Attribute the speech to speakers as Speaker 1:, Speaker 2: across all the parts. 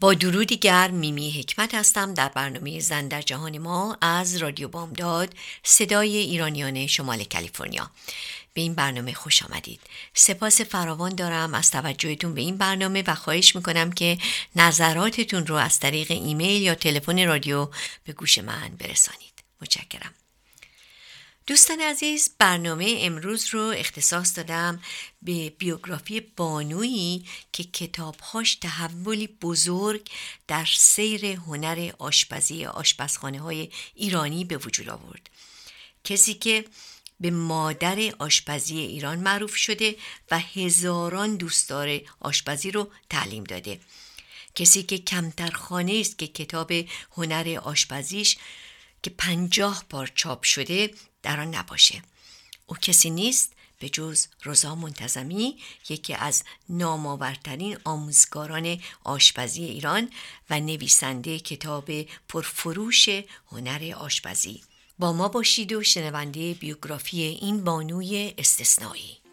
Speaker 1: با درودی گرم میمی حکمت هستم در برنامه زن در جهان ما از رادیو بامداد صدای ایرانیان شمال کالیفرنیا. به این برنامه خوش آمدید. سپاس فراوان دارم از توجهتون به این برنامه و خواهش می‌کنم که نظراتتون رو از طریق ایمیل یا تلفن رادیو به گوش من برسانید. متشکرم. دوستان عزیز برنامه امروز رو اختصاص دادم به بیوگرافی بانویی که کتابهاش تحولی بزرگ در سیر هنر آشپزی آشپزخانه های ایرانی به وجود آورد. کسی که به مادر آشپزی ایران معروف شده و هزاران دوستدار آشپزی رو تعلیم داده. کسی که کمتر خانه است که کتاب هنر آشپزیش که پنجاه بار چاپ شده در آن نباشه. او کسی نیست به جز روزا منتظمی یکی از نامآورترین آموزگاران آشپزی ایران و نویسنده کتاب پرفروش هنر آشپزی. با ما باشید و شنونده بیوگرافی این بانوی استثنایی.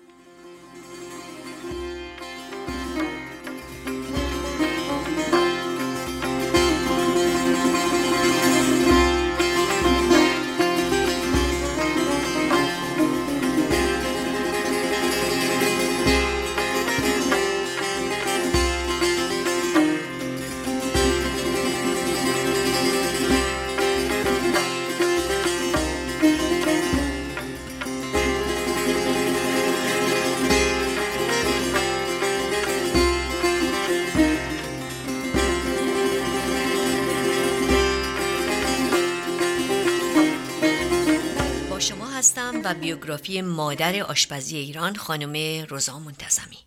Speaker 1: بیوگرافی مادر آشپزی ایران خانم روزا منتظمی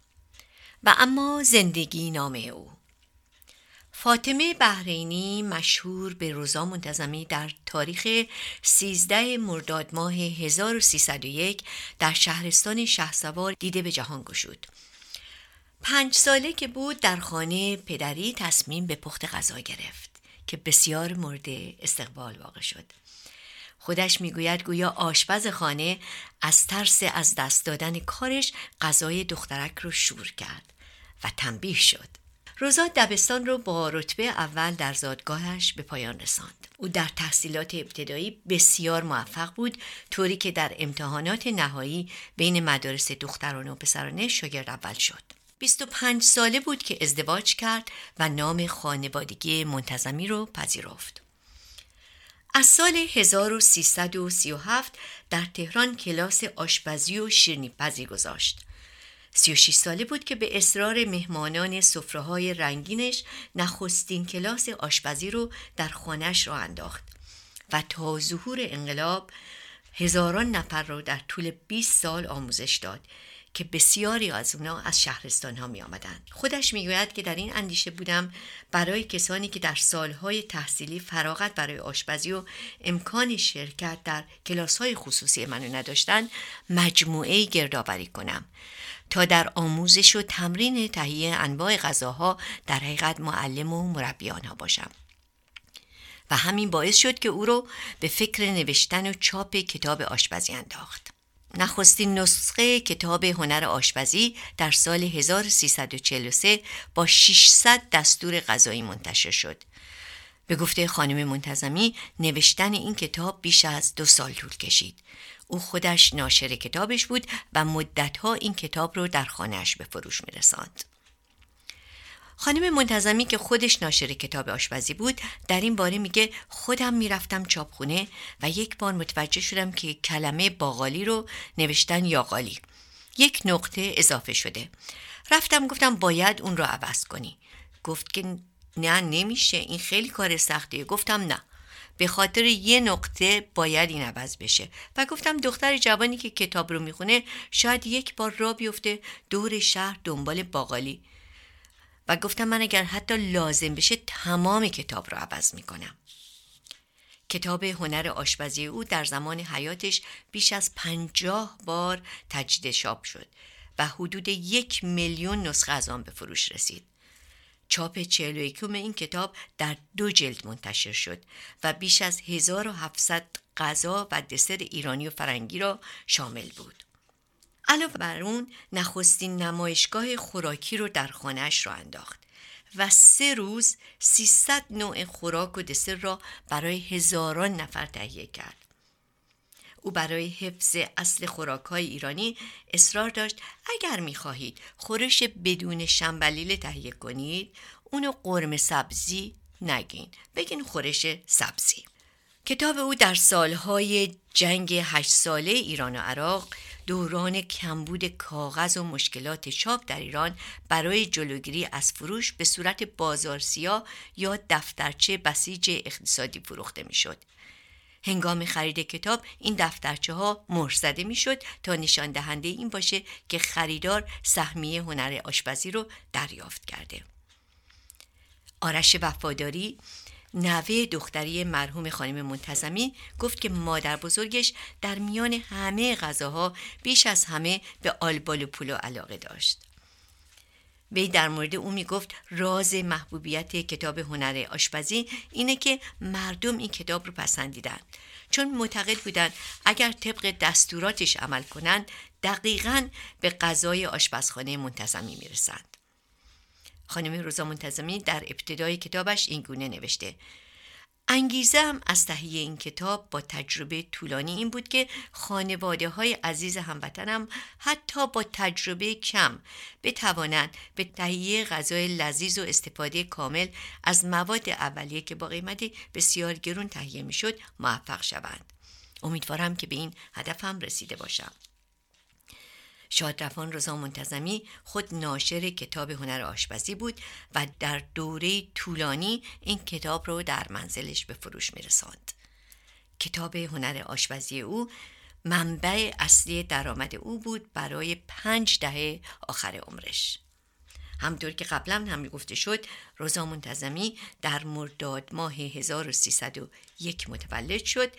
Speaker 1: و اما زندگی نامه او فاطمه بحرینی مشهور به روزا منتظمی در تاریخ 13 مرداد ماه 1301 در شهرستان شهسوار دیده به جهان گشود. پنج ساله که بود در خانه پدری تصمیم به پخت غذا گرفت که بسیار مورد استقبال واقع شد. خودش می‌گوید گویا آشپز خانه از ترس از دست دادن کارش غذای دخترک رو شور کرد و تنبیه شد. روزا دبستان رو با رتبه اول در زادگاهش به پایان رساند. او در تحصیلات ابتدایی بسیار موفق بود طوری که در امتحانات نهایی بین مدارس دخترانه و پسرانه شاگرد اول شد. 25 ساله بود که ازدواج کرد و نام خانوادگی منتظمی رو پذیرفت. از سال 1337 در تهران کلاس آشپزی و شیرنیپزی گذاشت. 36 ساله بود که به اصرار مهمانان های رنگینش نخستین کلاس آشپزی رو در خانش را انداخت و تا ظهور انقلاب هزاران نفر را در طول 20 سال آموزش داد که بسیاری از اونا از شهرستان ها می آمدن. خودش می گوید که در این اندیشه بودم برای کسانی که در سالهای تحصیلی فراغت برای آشپزی و امکان شرکت در کلاس های خصوصی منو نداشتن مجموعه گردآوری کنم تا در آموزش و تمرین تهیه انواع غذاها در حقیقت معلم و مربیان ها باشم و همین باعث شد که او رو به فکر نوشتن و چاپ کتاب آشپزی انداخت نخستین نسخه کتاب هنر آشپزی در سال 1343 با 600 دستور غذایی منتشر شد. به گفته خانم منتظمی نوشتن این کتاب بیش از دو سال طول کشید. او خودش ناشر کتابش بود و مدتها این کتاب رو در خانهش به فروش می رساند. خانم منتظمی که خودش ناشر کتاب آشپزی بود در این باره میگه خودم می‌رفتم چاپخونه و یک بار متوجه شدم که کلمه باقالی رو نوشتن یاقالی یک نقطه اضافه شده. رفتم گفتم باید اون رو عوض کنی. گفت که نه نمیشه. این خیلی کار سختیه. گفتم نه. به خاطر یه نقطه باید این عوض بشه. و گفتم دختر جوانی که کتاب رو می‌خونه شاید یک بار را بیفته دور شهر دنبال باقالی. و گفتم من اگر حتی لازم بشه تمام کتاب رو عوض می‌کنم کتاب هنر آشپزی او در زمان حیاتش بیش از پنجاه بار تجدید شاب شد و حدود یک میلیون نسخه از آن به فروش رسید. چاپ 41 این کتاب در دو جلد منتشر شد و بیش از 1700 غذا و دسر ایرانی و فرنگی را شامل بود. علاوه بر اون نخستین نمایشگاه خوراکی رو در خانهش را انداخت و سه روز 300 نوع خوراک و دسر را برای هزاران نفر تهیه کرد. او برای حفظ اصل خوراک های ایرانی اصرار داشت اگر می‌خواهید خورش بدون شنبلیل تهیه کنید اونو قرم سبزی نگین بگین خورش سبزی کتاب او در سالهای جنگ هشت ساله ایران و عراق دوران کمبود کاغذ و مشکلات چاپ در ایران برای جلوگیری از فروش به صورت بازار سیاه یا دفترچه بسیج اقتصادی فروخته می‌شد. هنگام خرید کتاب این دفترچه ها مهر زده می‌شد تا نشان دهنده این باشه که خریدار سهمیه هنر آشپزی رو دریافت کرده. آرش وفاداری نوه دختری مرحوم خانم منتظمی گفت که مادر بزرگش در میان همه غذاها بیش از همه به آلبال پولو علاقه داشت. وی در مورد او می گفت راز محبوبیت کتاب هنر آشپزی اینه که مردم این کتاب رو پسندیدن چون معتقد بودند اگر طبق دستوراتش عمل کنند دقیقا به غذای آشپزخانه منتظمی می‌رسند خانم روزا منتظمی در ابتدای کتابش این گونه نوشته انگیزه هم از تهیه این کتاب با تجربه طولانی این بود که خانواده های عزیز هموطنم حتی با تجربه کم بتوانند به تهیه غذای لذیذ و استفاده کامل از مواد اولیه که با قیمتی بسیار گرون تهیه می‌شد موفق شوند. امیدوارم که به این هدفم رسیده باشم. شادرفان رضا منتظمی خود ناشر کتاب هنر آشپزی بود و در دوره طولانی این کتاب رو در منزلش به فروش میرساند. کتاب هنر آشپزی او منبع اصلی درآمد او بود برای پنج دهه آخر عمرش. همطور که قبلا هم گفته شد روزا منتظمی در مرداد ماه 1301 متولد شد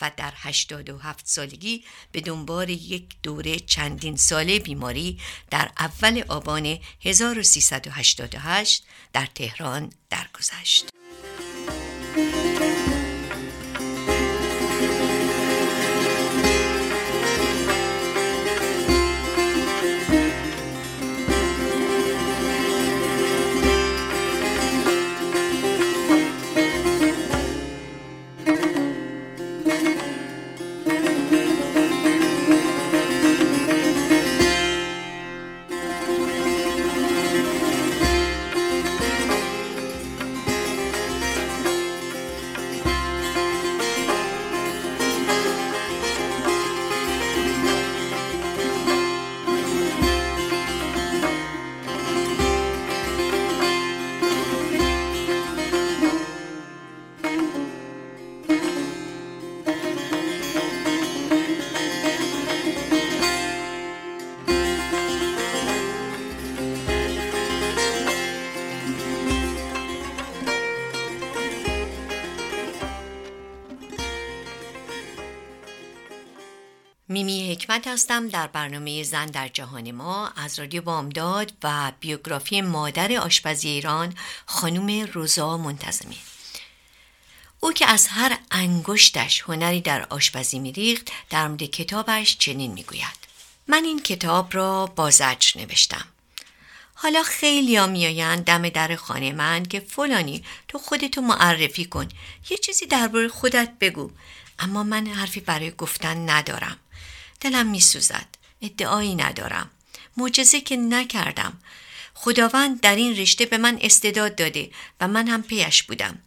Speaker 1: و در 87 سالگی به دنبال یک دوره چندین ساله بیماری در اول آبان 1388 در تهران درگذشت. میمی حکمت هستم در برنامه زن در جهان ما از رادیو بامداد و بیوگرافی مادر آشپزی ایران خانم روزا منتظمی. او که از هر انگشتش هنری در آشپزی میریخت در مورد کتابش چنین می‌گوید. من این کتاب را با زجر نوشتم. حالا خیلی ها میآیند دم در خانه من که فلانی تو خودتو معرفی کن. یه چیزی درباره خودت بگو. اما من حرفی برای گفتن ندارم. دلم میسوزد. ادعایی ندارم. معجزه که نکردم. خداوند در این رشته به من استعداد داده و من هم پیش بودم.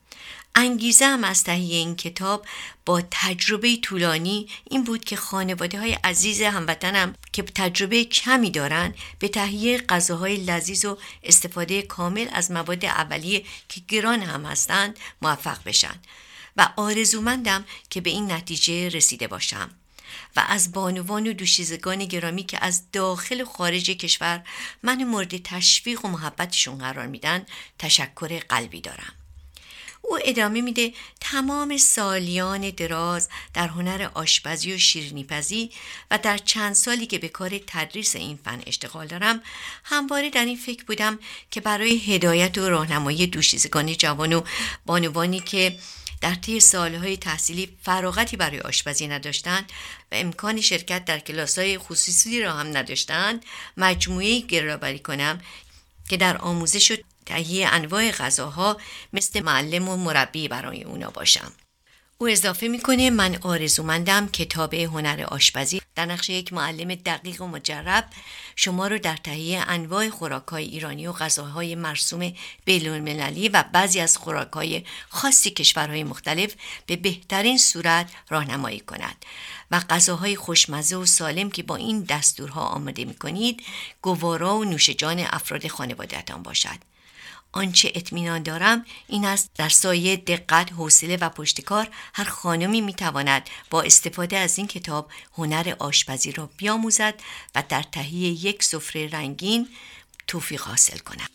Speaker 1: انگیزه هم از تهیه این کتاب با تجربه طولانی این بود که خانواده های عزیز هموطنم که تجربه کمی دارن به تهیه غذاهای لذیذ و استفاده کامل از مواد اولیه که گران هم هستند موفق بشن و آرزومندم که به این نتیجه رسیده باشم. و از بانوان و دوشیزگان گرامی که از داخل و خارج کشور من مورد تشویق و محبتشون قرار میدن تشکر قلبی دارم. او ادامه میده تمام سالیان دراز در هنر آشپزی و شیرینیپزی و در چند سالی که به کار تدریس این فن اشتغال دارم همواره در این فکر بودم که برای هدایت و راهنمایی دوشیزگان جوان و بانوانی که در طی سالهای تحصیلی فراغتی برای آشپزی نداشتند و امکان شرکت در کلاسهای خصوصی را هم نداشتند. مجموعه گرابری کنم که در آموزش و تهیه انواع غذاها مثل معلم و مربی برای اونا باشم. او اضافه می‌کنه من آرزومندم کتاب هنر آشپزی در نقش یک معلم دقیق و مجرب شما رو در تهیه انواع خوراکهای ایرانی و غذاهای مرسوم بینالمللی و بعضی از خوراکهای خاصی کشورهای مختلف به بهترین صورت راهنمایی کند و غذاهای خوشمزه و سالم که با این دستورها آماده می‌کنید گوارا و نوشجان افراد خانوادهتان باشد. آنچه اطمینان دارم این است در سایه دقت حوصله و پشتکار هر خانمی می‌تواند با استفاده از این کتاب هنر آشپزی را بیاموزد و در تهیه یک سفره رنگین توفیق حاصل کند.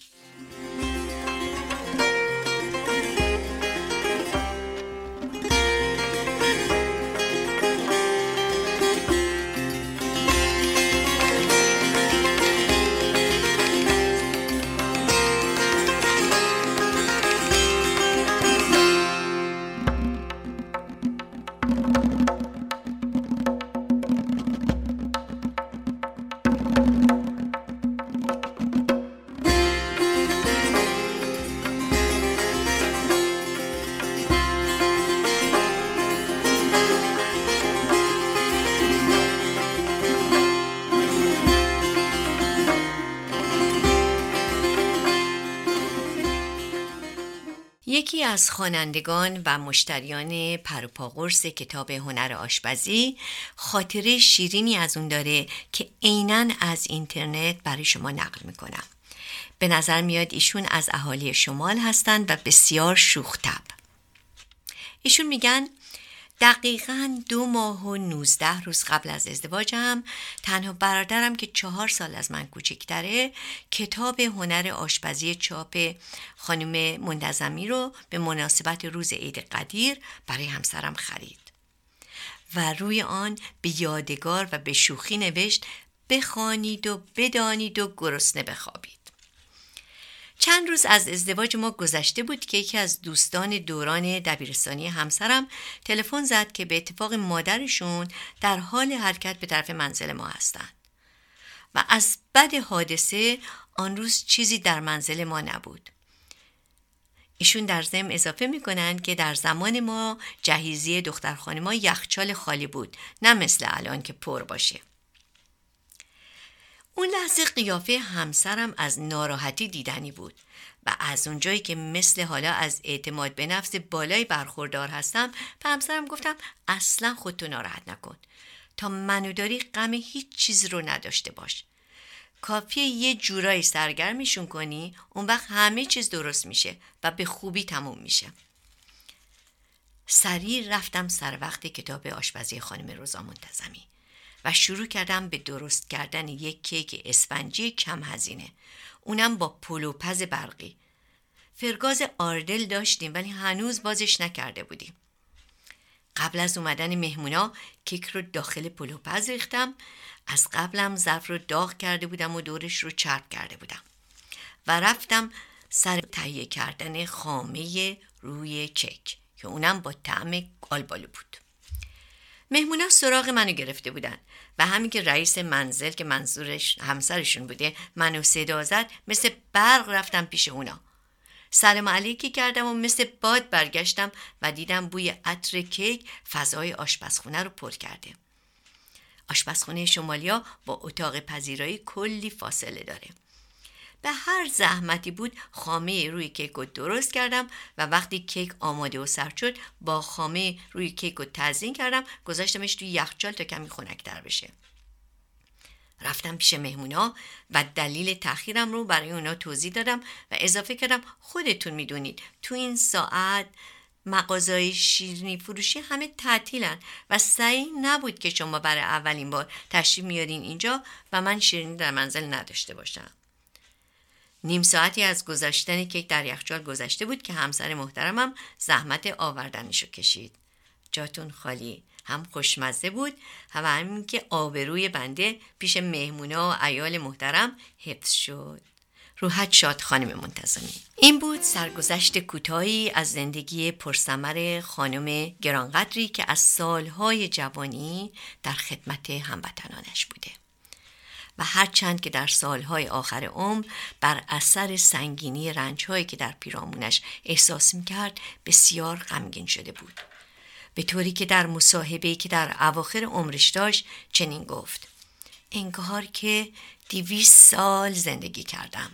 Speaker 1: از خوانندگان و مشتریان پروپاقرس کتاب هنر آشپزی خاطره شیرینی از اون داره که عینا از اینترنت برای شما نقل می‌کنم به نظر میاد ایشون از اهالی شمال هستند و بسیار شوختب ایشون میگن دقیقا دو ماه و نوزده روز قبل از ازدواجم تنها برادرم که چهار سال از من کوچکتره کتاب هنر آشپزی چاپ خانم مندزمی رو به مناسبت روز عید قدیر برای همسرم خرید و روی آن به یادگار و به شوخی نوشت بخوانید و بدانید و گرسنه بخوابید. چند روز از ازدواج ما گذشته بود که یکی از دوستان دوران دبیرستانی همسرم تلفن زد که به اتفاق مادرشون در حال حرکت به طرف منزل ما هستند. و از بد حادثه آن روز چیزی در منزل ما نبود. ایشون در ضمن اضافه می‌کنند که در زمان ما جهیزی دختر ما یخچال خالی بود نه مثل الان که پر باشه. اون لحظه قیافه همسرم از ناراحتی دیدنی بود و از اونجایی که مثل حالا از اعتماد به نفس بالای برخوردار هستم به همسرم گفتم اصلا خودتو ناراحت نکن. تا منو داری غم هیچ چیز رو نداشته باش. کافیه یه جورایی سرگرمشون کنی اون وقت همه چیز درست میشه و به خوبی تموم میشه. سریع رفتم سر وقت کتاب آشپزی خانم روزا منتظمی. و شروع کردم به درست کردن یک کیک اسفنجی کم هزینه. اونم با پلوپز برقی. فرگاز آردل داشتیم ولی هنوز بازش نکرده بودیم. قبل از اومدن مهمونا کیک رو داخل پلوپز ریختم. از قبلم ظرف رو داغ کرده بودم و دورش رو چرب کرده بودم. و رفتم سر تهیه کردن خامه روی کیک که اونم با طعم آلبالو بود. مهمونا سراغ منو گرفته بودن. و همین که رئیس منزل که منظورش همسرشون بوده منو صدا زد مثل برق رفتم پیش اونا. سلام علیکی کردم و مثل باد برگشتم و دیدم بوی عطر کیک فضای آشپزخونه رو پر کرده. آشپزخونه شمالیا با اتاق پذیرایی کلی فاصله داره. به هر زحمتی بود خامه روی کیک رو درست کردم و وقتی کیک آماده و سرد شد با خامه روی کیک رو تزیین کردم گذاشتمش توی یخچال تا کمی خنکتر بشه. رفتم پیش مهمونا و دلیل تاخیرم رو برای اونا توضیح دادم و اضافه کردم خودتون می‌دونید تو این ساعت مغازهای شیرینی فروشی همه تعطیلن و سعی نبود که شما برای اولین بار تشریف میارین اینجا و من شیرینی در منزل نداشته باشم. نیم ساعتی از گذاشتن کیک در یخچال گذشته بود که همسر محترمم زحمت آوردنشو کشید. جاتون خالی. هم خوشمزه بود و همین که آبروی بنده پیش مهمونا و ایال محترم حفظ شد. روحت شاد خانم منتظمی. این بود سرگذشت کوتاهی از زندگی پرسمر خانم گرانقدری که از سالهای جوانی در خدمت هموطنانش بوده. و هرچند که در سالهای آخر عمر بر اثر سنگینی رنجهایی که در پیرامونش احساس می‌کرد بسیار غمگین شده بود. به طوری که در مصاحبه که در اواخر عمرش داشت چنین گفت انگار که دیویس سال زندگی کردم.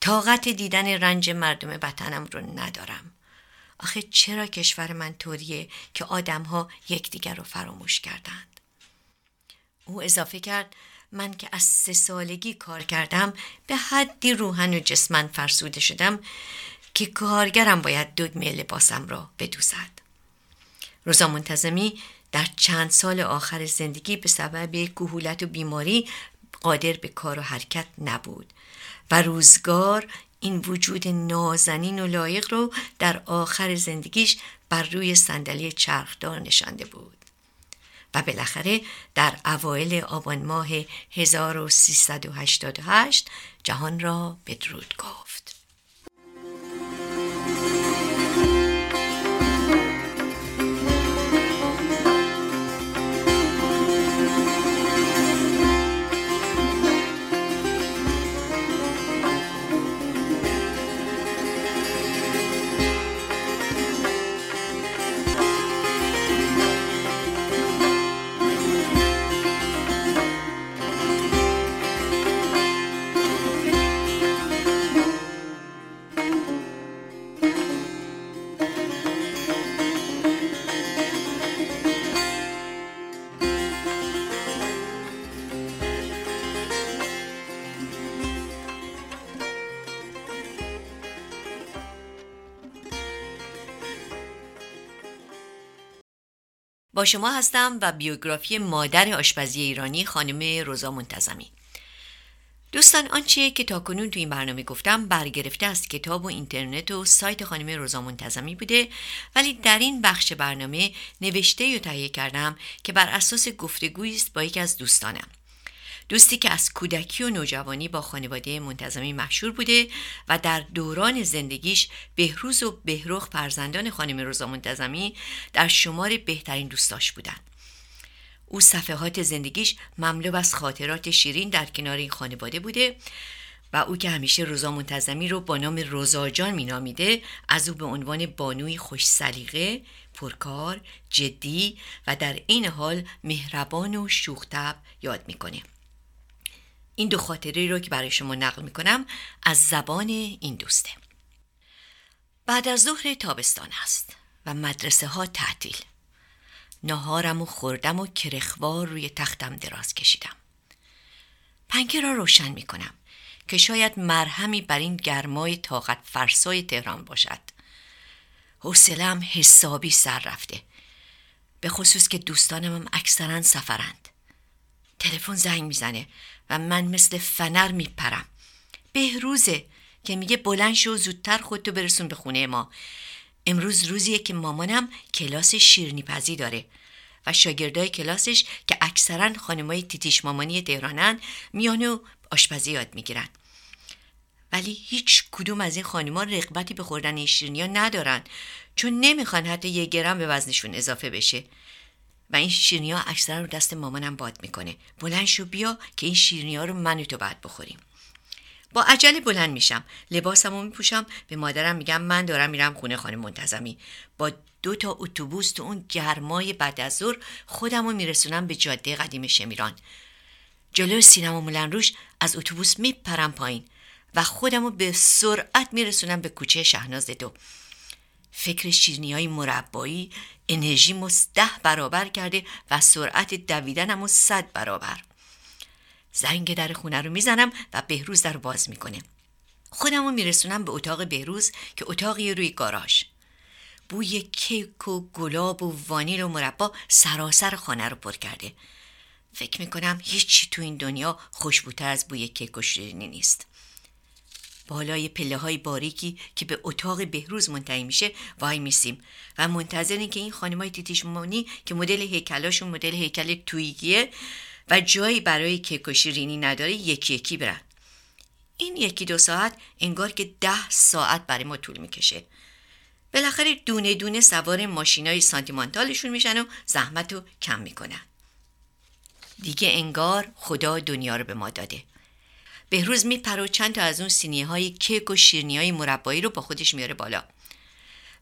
Speaker 1: طاقت دیدن رنج مردم وطنم رو ندارم. آخه چرا کشور من طوریه که آدمها یکدیگر رو فراموش کردند؟ او اضافه کرد من که از سه سالگی کار کردم به حدی روحن و جسمن فرسوده شدم که کارگرم باید دگمه لباسم را بدوزد. روزا منتظمی در چند سال آخر زندگی به سبب کهولت و بیماری قادر به کار و حرکت نبود و روزگار این وجود نازنین و لایق رو در آخر زندگیش بر روی صندلی چرخدار نشانده بود. و بالاخره در اوایل آبان ماه 1388 جهان را بدرود گفت. با شما هستم و بیوگرافی مادر آشپزی ایرانی خانم روزا منتظمی. دوستان آنچه که تا کنون تو این برنامه گفتم برگرفته از کتاب و اینترنت و سایت خانم روزا منتظمی بوده ولی در این بخش برنامه نوشته و تهیه کردم که بر اساس گفتگویی است با یکی از دوستانم. دوستی که از کودکی و نوجوانی با خانواده منتظمی مشهور بوده و در دوران زندگیش بهروز و بهروخ فرزندان خانم روزا منتظمی در شمار بهترین دوستاش بودند. او صفحات زندگیش مملو از خاطرات شیرین در کنار این خانواده بوده و او که همیشه روزا منتظمی رو با نام روزا جان مینامیده از او به عنوان بانوی خوش سلیقه، پرکار، جدی و در این حال مهربان و شوختب یاد می‌کنه. این دو خاطره رو که برای شما نقل می‌کنم از زبان این دوسته. بعد از ظهر تابستان است و مدرسه ها تعطیل. نهارم و خوردم و کرخوار روی تختم دراز کشیدم. پنکه را روشن می‌کنم که شاید مرهمی بر این گرمای طاقت فرسای تهران باشد. حوصلم حسابی سر رفته به خصوص که دوستانم هم اکثرا سفرند. تلفن زنگ می‌زنه و من مثل فنر میپرم. بهروزه که میگه بلند شو زودتر خودتو برسون به خونه ما. امروز روزیه که مامانم کلاس شیرنی پزی داره و شاگردای کلاسش که اکثرا خانمای تیتیش مامانی تهرانن میان و آشپزی یاد می‌گیرن. ولی هیچ کدوم از این خانما رغبتی به خوردن این شیرنی ها ندارن چون نمی‌خوان حتی یه گرم به وزنشون اضافه بشه. و این شیرنی ها اکثرا رو دست مامانم باد می‌کنه. بلند شو بیا که این شیرنی ها رو من و تو بعد بخوریم. با عجله بلند میشم. لباسم رو میپوشم. به مادرم میگم من دارم میرم خونه خانه منتظمی. با دو تا اتوبوس تو اون گرمای بعد از ظهر خودم رو میرسونم به جاده قدیم شمیران. جلو سینما مولن روش از اتوبوس میپرم پایین و خودم رو به سرعت میرسونم به کوچه شهناز دو. فکر شیرنی های مربایی انرژیمو ده برابر کرده و سرعت دویدنمو صد برابر. زنگ در خونه رو می‌زنم و بهروز در باز می‌کنه. خودم رو میرسونم به اتاق بهروز که اتاقی روی گاراژ. بوی کیک و گلاب و وانیل و مربا سراسر خانه رو پر کرده. فکر می‌کنم هیچی تو این دنیا خوشبوتر از بوی کیک و شیرینی نیست. بالای پله های باریکی که به اتاق بهروز منتهی میشه وای میسیم. و منتظریم که این خانم های تیتیشمونی که مدل هیکلاشون مدل هیکل تویگیه و جایی برای کیک و شیرینی نداره یکی یکی برن. این یکی دو ساعت انگار که ده ساعت برای ما طول می‌کشه. بالاخره دونه دونه سوار ماشینای سانتیمانتالشون میشن و زحمت رو کم می‌کنن. دیگه انگار خدا دنیا رو به ما داده. بهروز میپره و چند تا از اون سینیه های کیک و شیرنی های مربایی رو با خودش میاره بالا.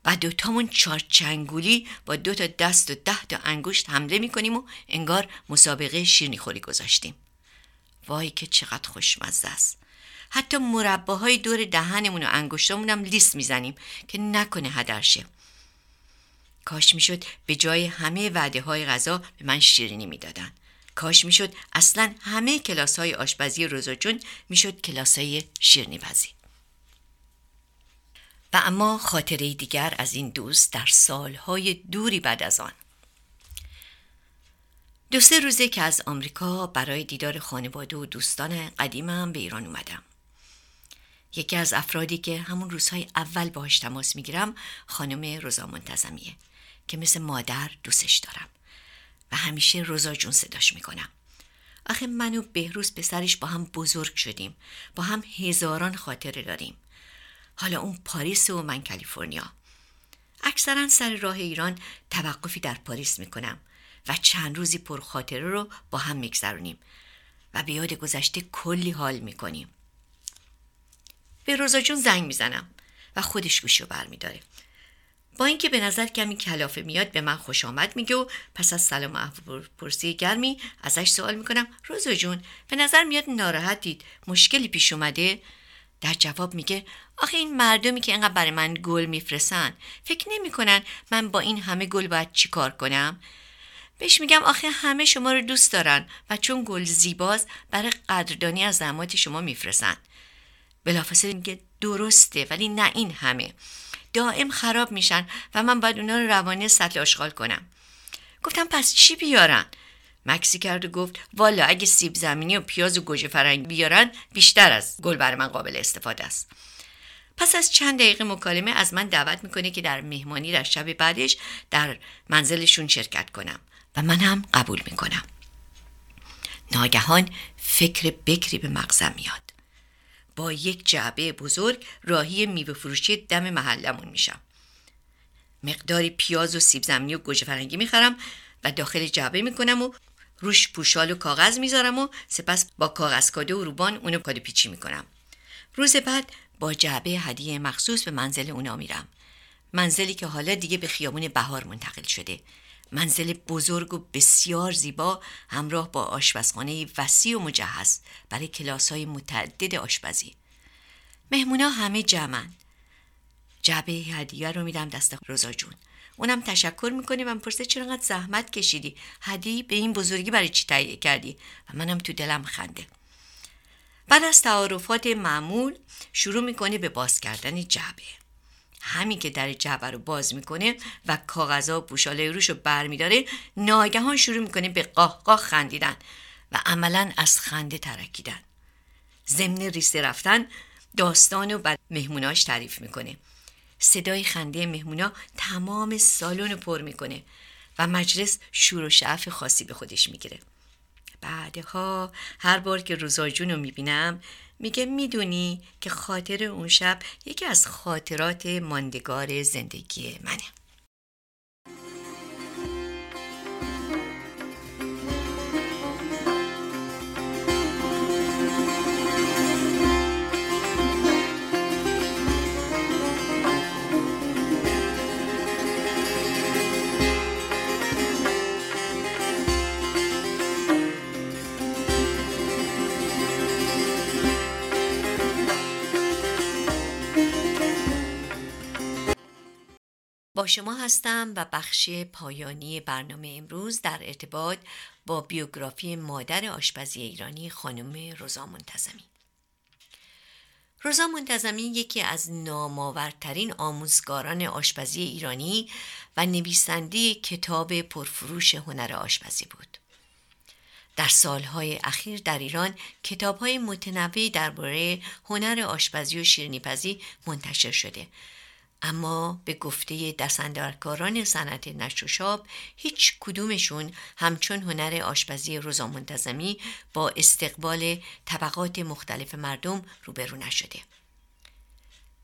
Speaker 1: و دوتامون چارچنگولی با دو تا دست و ده تا انگشت حمله می‌کنیم و انگار مسابقه شیرنی خوری گذاشتیم. وای که چقدر خوشمزه است. حتی مرباهای دور دهنمون و انگشتامون هم لیست می‌زنیم که نکنه هدرشه کاش می‌شد به جای همه وعده های غذا به من شیرینی می‌دادن. کاش می‌شد اصلا همه کلاس های آشپزی روزا جون می‌شد کلاس های شیرنی پزی و اما خاطره دیگر از این دوست در سالهای دوری بعد از آن. دو سه روزه که از آمریکا برای دیدار خانواده و دوستان قدیمم به ایران اومدم. یکی از افرادی که همون روزهای اول باهاش تماس می‌گیرم خانم روزا منتظمیه که مثل مادر دوستش دارم. و همیشه روزا جون صداش می‌کنم. آخه من و بهروز پسرش با هم بزرگ شدیم. با هم هزاران خاطره داریم. حالا اون پاریس و من کالیفرنیا. اکثرا سر راه ایران توقفی در پاریس می‌کنم و چند روزی پرخاطره رو با هم میگذرونیم و به یاد گذشته کلی حال می‌کنیم. به روزا جون زنگ می‌زنم و خودش گوشو برمیداره. با اینکه به نظر کمی کلافه میاد به من خوش آمد میگه و پس از سلام و پرسی گرمی ازش سوال می‌کنم. روزا جون به نظر میاد ناراحتید مشکلی پیش اومده؟ در جواب میگه آخه این مردمی که اینقدر برای من گل میفرسن فکر نمی‌کنن من با این همه گل باید چیکار کنم؟ بهش میگم آخه همه شما رو دوست دارن و چون گل زیباست برای قدردانی از زحمات شما میفرسن بلافاصله میگه درسته ولی نه این همه. دائم خراب میشن و من باید اونا رو روانی سطل آشغال کنم. گفتم پس چی بیارن؟ مکسی کرد و گفت والا اگه سیب زمینی و پیاز و گوجه فرنگی بیارن بیشتر از گل برای من قابل استفاده است. پس از چند دقیقه مکالمه از من دعوت می‌کنه که در مهمانی در شب بعدش در منزلشون شرکت کنم و من هم قبول می‌کنم. ناگهان فکر بکری به مغزم میاد. با یک جعبه بزرگ راهی میوه فروشی دم محلمون میشم. مقداری پیاز و سیب زمینی و گوجه فرنگی می‌خرم و داخل جعبه می‌کنم و روش پوشال و کاغذ می‌ذارم و سپس با کاغذ کاده و روبان اونو کاده پیچی می‌کنم. روز بعد با جعبه هدیه مخصوص به منزل اونا میرم. منزلی که حالا دیگه به خیابون بهار منتقل شده. منزل بزرگ و بسیار زیبا همراه با آشپزخانه وسیع و مجهز برای کلاس های متعدد آشپزی. مهمونا همه جمعن. جعبه هدیه رو میدم دست روزا جون. اونم تشکر می‌کنه و پرسه چرا انقدر زحمت کشیدی. هدیه به این بزرگی برای چی تهیه کردی؟ و منم تو دلم خنده. بعد از تعارفات معمول شروع می‌کنه به باز کردن جعبه. همین که در جعبه رو باز می‌کنه و کاغذا و پوشاله روش رو برمیداره ناگهان شروع می‌کنه به قاه قاه خندیدن و عملا از خنده ترکیدن. ضمن ریسته رفتن داستان و بعد مهموناش تعریف می‌کنه. صدای خنده مهمونا تمام سالن رو پر می‌کنه و مجلس شور و شعف خاصی به خودش می‌گیره. بعدها هر بار که روزاجون رو می‌بینم میگه می‌دونی که خاطر اون شب یکی از خاطرات ماندگار زندگی منه. با شما هستم و بخش پایانی برنامه امروز در ارتباط با بیوگرافی مادر آشپزی ایرانی خانم روزا منتظمی روزا منتظمی یکی از نامآورترین آموزگاران آشپزی ایرانی و نویسنده کتاب پرفروش هنر آشپزی بود. در سالهای اخیر در ایران کتابهای متنوعی درباره هنر آشپزی و شیرینیپزی منتشر شده اما به گفته دستندرکاران صنعت نشوشاب هیچ کدومشون همچون هنر آشپزی روزا منتظمی با استقبال طبقات مختلف مردم روبرو نشده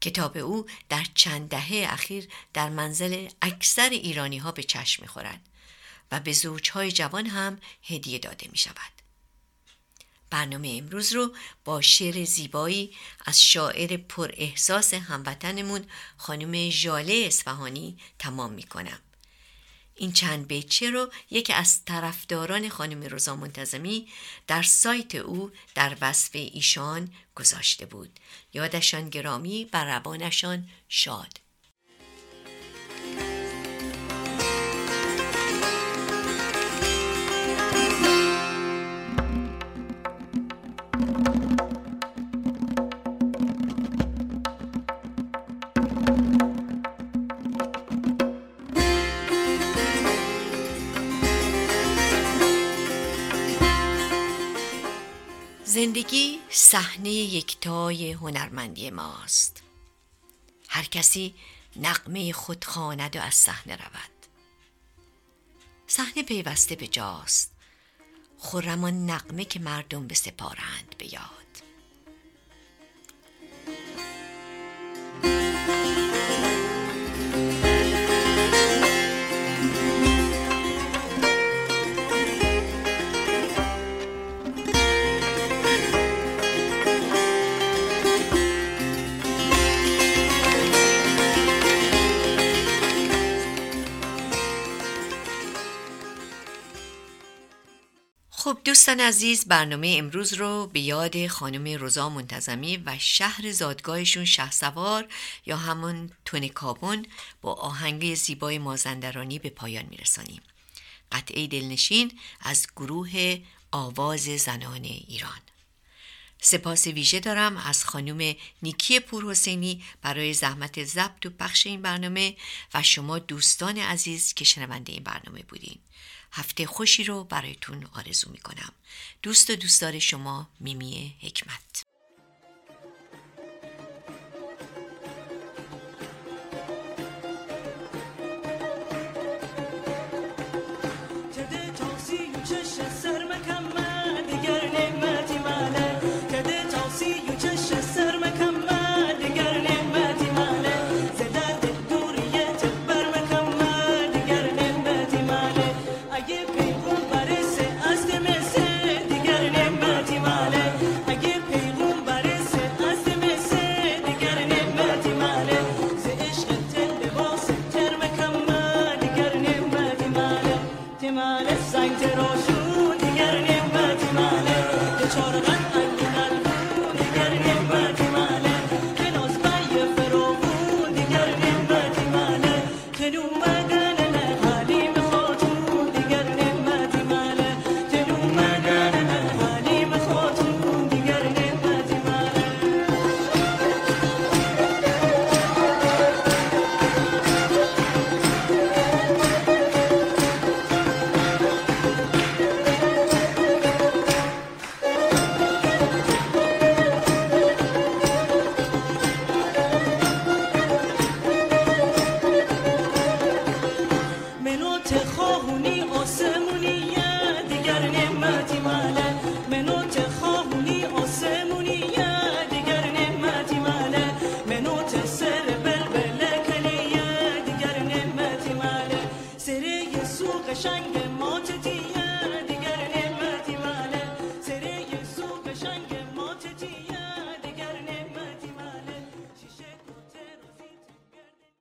Speaker 1: کتاب او در چند دهه اخیر در منزل اکثر ایرانی ها به چشم می‌خورد و به زوجهای جوان هم هدیه داده می شود. برنامه امروز رو با شعر زیبایی از شاعر پر احساس هموطنمون خانم ژاله اصفهانی تمام می کنم. این چند بیچه رو یکی از طرفداران خانم روزا منتظمی در سایت او در وصف ایشان گذاشته بود. یادشان گرامی و روانشان شاد. زندگی صحنه یکتای هنرمندی ماست. هر کسی نقمه خود خواند و از صحنه رود. صحنه پیوسته به جاست. خرمان نقمه که مردم به سپارند به دوستان عزیز برنامه امروز رو به یاد خانم روزا منتظمی و شهر زادگاهشون سوار یا همون تونکابون با آهنگ زیبای مازندرانی به پایان میرسانیم. قطعه دلنشین از گروه آواز زنان ایران. سپاس ویژه دارم از خانم نیکی پور حسینی برای زحمت ضبط و پخش این برنامه و شما دوستان عزیز که شنونده این برنامه بودین. هفته خوشی رو برایتون آرزو می کنم دوست و دوستدار شما میمی حکمت.